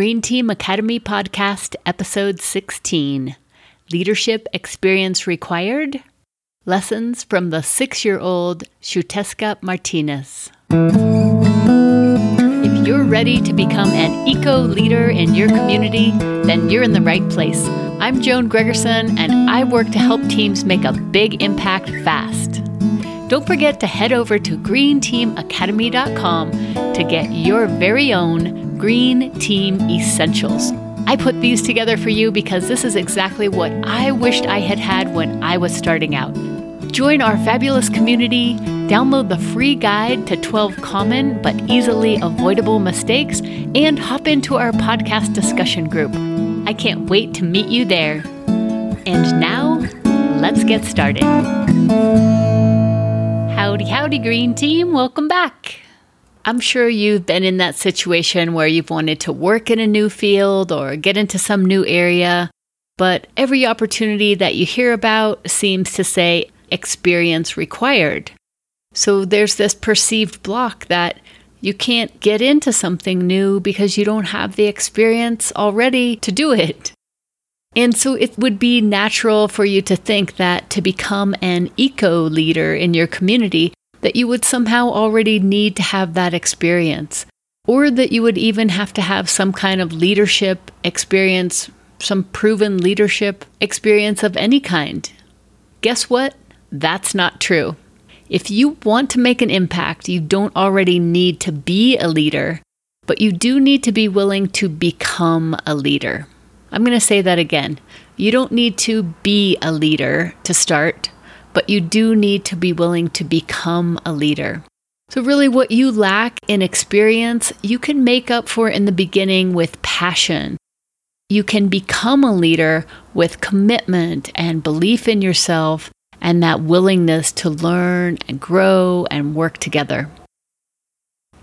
Green Team Academy Podcast, Episode 16 Leadership Experience Required Lessons from the six year old Xiuhtezcatl Martinez. If you're ready to become an eco leader in your community, then you're in the right place. I'm Joan Gregerson, and I work to help teams make a big impact fast. Don't forget to head over to greenteamacademy.com to get your very own Green Team Essentials. I put these together for you because this is exactly what I wished I had had when I was starting out. Join our fabulous community, download the free guide to 12 common but easily avoidable mistakes, and hop into our podcast discussion group. I can't wait to meet you there. And now, let's get started. Howdy, howdy, Green Team. Welcome back. I'm sure you've been in that situation where you've wanted to work in a new field or get into some new area, but every opportunity that you hear about seems to say experience required. So there's this perceived block that you can't get into something new because you don't have the experience already to do it. And so it would be natural for you to think that to become an eco leader in your community, that you would somehow already need to have that experience, or that you would even have to have some kind of leadership experience, some proven leadership experience of any kind. Guess what? That's not true. If you want to make an impact, you don't already need to be a leader, but you do need to be willing to become a leader. I'm going to say that again. You don't need to be a leader to start, but you do need to be willing to become a leader. So, really, what you lack in experience, you can make up for in the beginning with passion. You can become a leader with commitment and belief in yourself and that willingness to learn and grow and work together.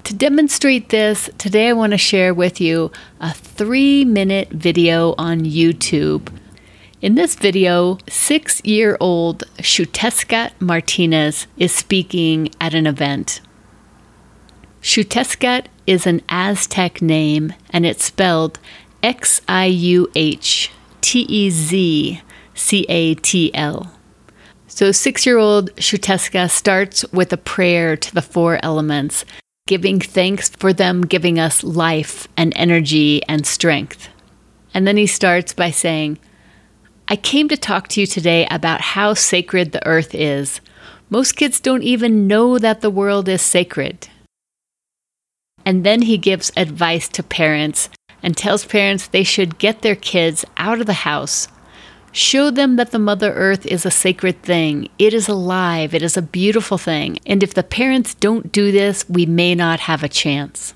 To demonstrate this, today I want to share with you a three minute video on YouTube. In this video, six year old Xiuhtezcatl Martinez is speaking at an event. Xiuhtezcatl is an Aztec name and it's spelled X I U H T E Z C A T L. So, six year old Xiuhtezcatl starts with a prayer to the four elements giving thanks for them giving us life and energy and strength. And then he starts by saying, I came to talk to you today about how sacred the earth is. Most kids don't even know that the world is sacred. And then he gives advice to parents and tells parents they should get their kids out of the house Show them that the Mother Earth is a sacred thing. It is alive. It is a beautiful thing. And if the parents don't do this, we may not have a chance.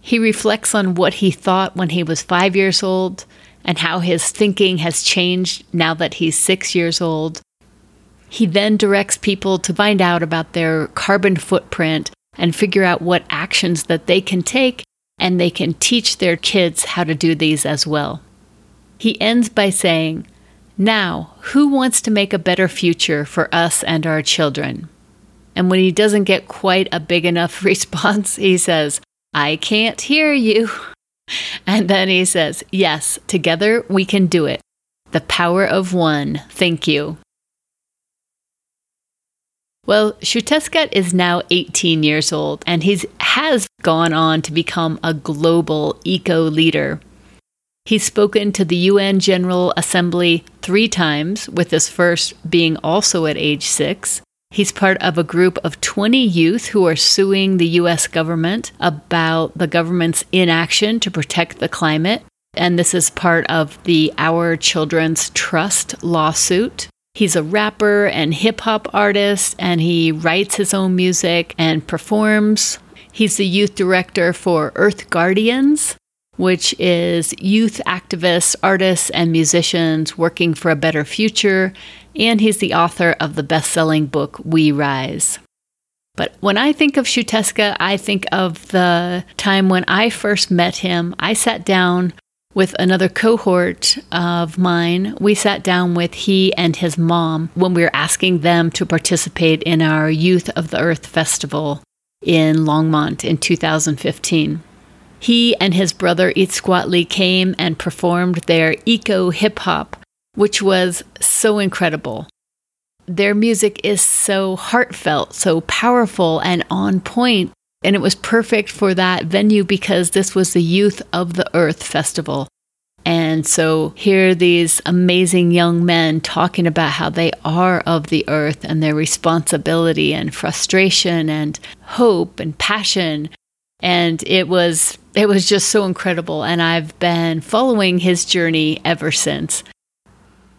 He reflects on what he thought when he was five years old and how his thinking has changed now that he's six years old. He then directs people to find out about their carbon footprint and figure out what actions that they can take, and they can teach their kids how to do these as well. He ends by saying, Now, who wants to make a better future for us and our children? And when he doesn't get quite a big enough response, he says, I can't hear you. And then he says, Yes, together we can do it. The power of one. Thank you. Well, Xiuhtezcatl is now 18 years old and he has gone on to become a global eco leader. He's spoken to the UN General Assembly three times, with his first being also at age six. He's part of a group of 20 youth who are suing the US government about the government's inaction to protect the climate. And this is part of the Our Children's Trust lawsuit. He's a rapper and hip hop artist, and he writes his own music and performs. He's the youth director for Earth Guardians, which is youth activists, artists, and musicians working for a better future. And he's the author of the best selling book, We Rise. But when I think of Xiuhtezcatl, I think of the time when I first met him. I sat down with another cohort of mine. We sat down with he and his mom when we were asking them to participate in our Youth of the Earth Festival in Longmont in 2015. He and his brother Itzcuauhtli came and performed their eco hip hop, which was so incredible. Their music is so heartfelt, so powerful, and on point. And it was perfect for that venue because this was the Youth of the Earth Festival. And so here these amazing young men talking about how they are of the earth and their responsibility and frustration and hope and passion. And it was it was just so incredible and I've been following his journey ever since.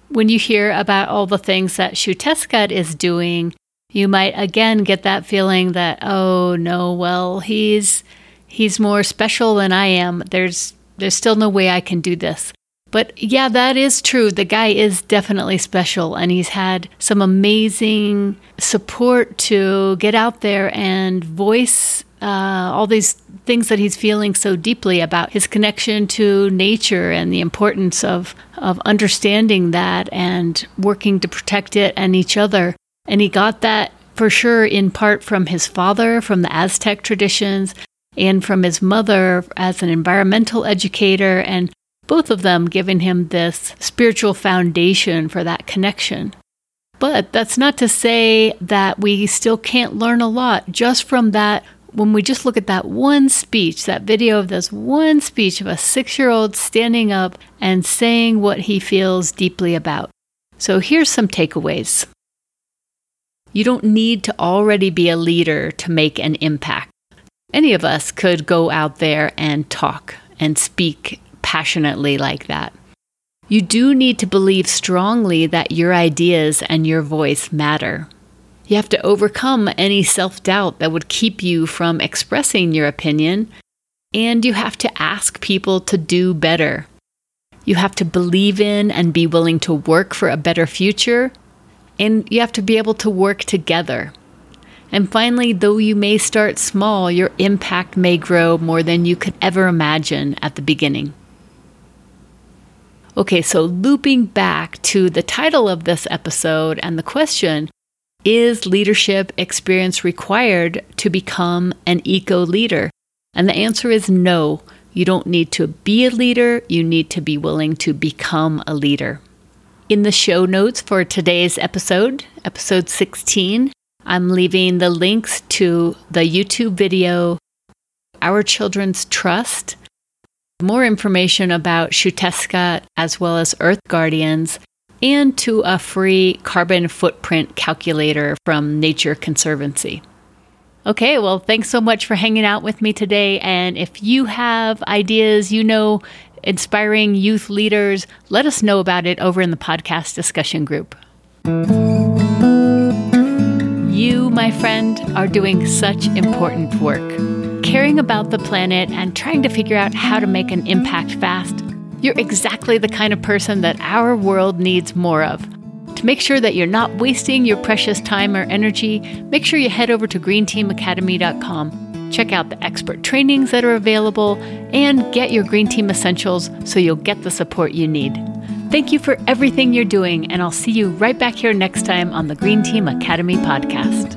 When you hear about all the things that Xiuhtezcatl is doing, you might again get that feeling that oh no, well, he's he's more special than I am. There's there's still no way I can do this. But yeah, that is true. The guy is definitely special, and he's had some amazing support to get out there and voice uh, all these things that he's feeling so deeply about his connection to nature and the importance of, of understanding that and working to protect it and each other. And he got that for sure in part from his father, from the Aztec traditions, and from his mother as an environmental educator, and both of them giving him this spiritual foundation for that connection. But that's not to say that we still can't learn a lot just from that. When we just look at that one speech, that video of this one speech of a six year old standing up and saying what he feels deeply about. So here's some takeaways. You don't need to already be a leader to make an impact any of us could go out there and talk and speak passionately like that. You do need to believe strongly that your ideas and your voice matter. You have to overcome any self doubt that would keep you from expressing your opinion, and you have to ask people to do better. You have to believe in and be willing to work for a better future, and you have to be able to work together. And finally, though you may start small, your impact may grow more than you could ever imagine at the beginning. Okay, so looping back to the title of this episode and the question Is leadership experience required to become an eco leader? And the answer is no. You don't need to be a leader, you need to be willing to become a leader. In the show notes for today's episode, episode 16, I'm leaving the links to the YouTube video, Our Children's Trust, more information about Xiuhtezcatl as well as Earth Guardians, and to a free carbon footprint calculator from Nature Conservancy. Okay, well, thanks so much for hanging out with me today. And if you have ideas, you know, inspiring youth leaders, let us know about it over in the podcast discussion group. You, my friend, are doing such important work. Caring about the planet and trying to figure out how to make an impact fast. You're exactly the kind of person that our world needs more of. To make sure that you're not wasting your precious time or energy, make sure you head over to greenteamacademy.com. Check out the expert trainings that are available and get your Green Team essentials so you'll get the support you need. Thank you for everything you're doing, and I'll see you right back here next time on the Green Team Academy podcast.